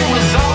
it was all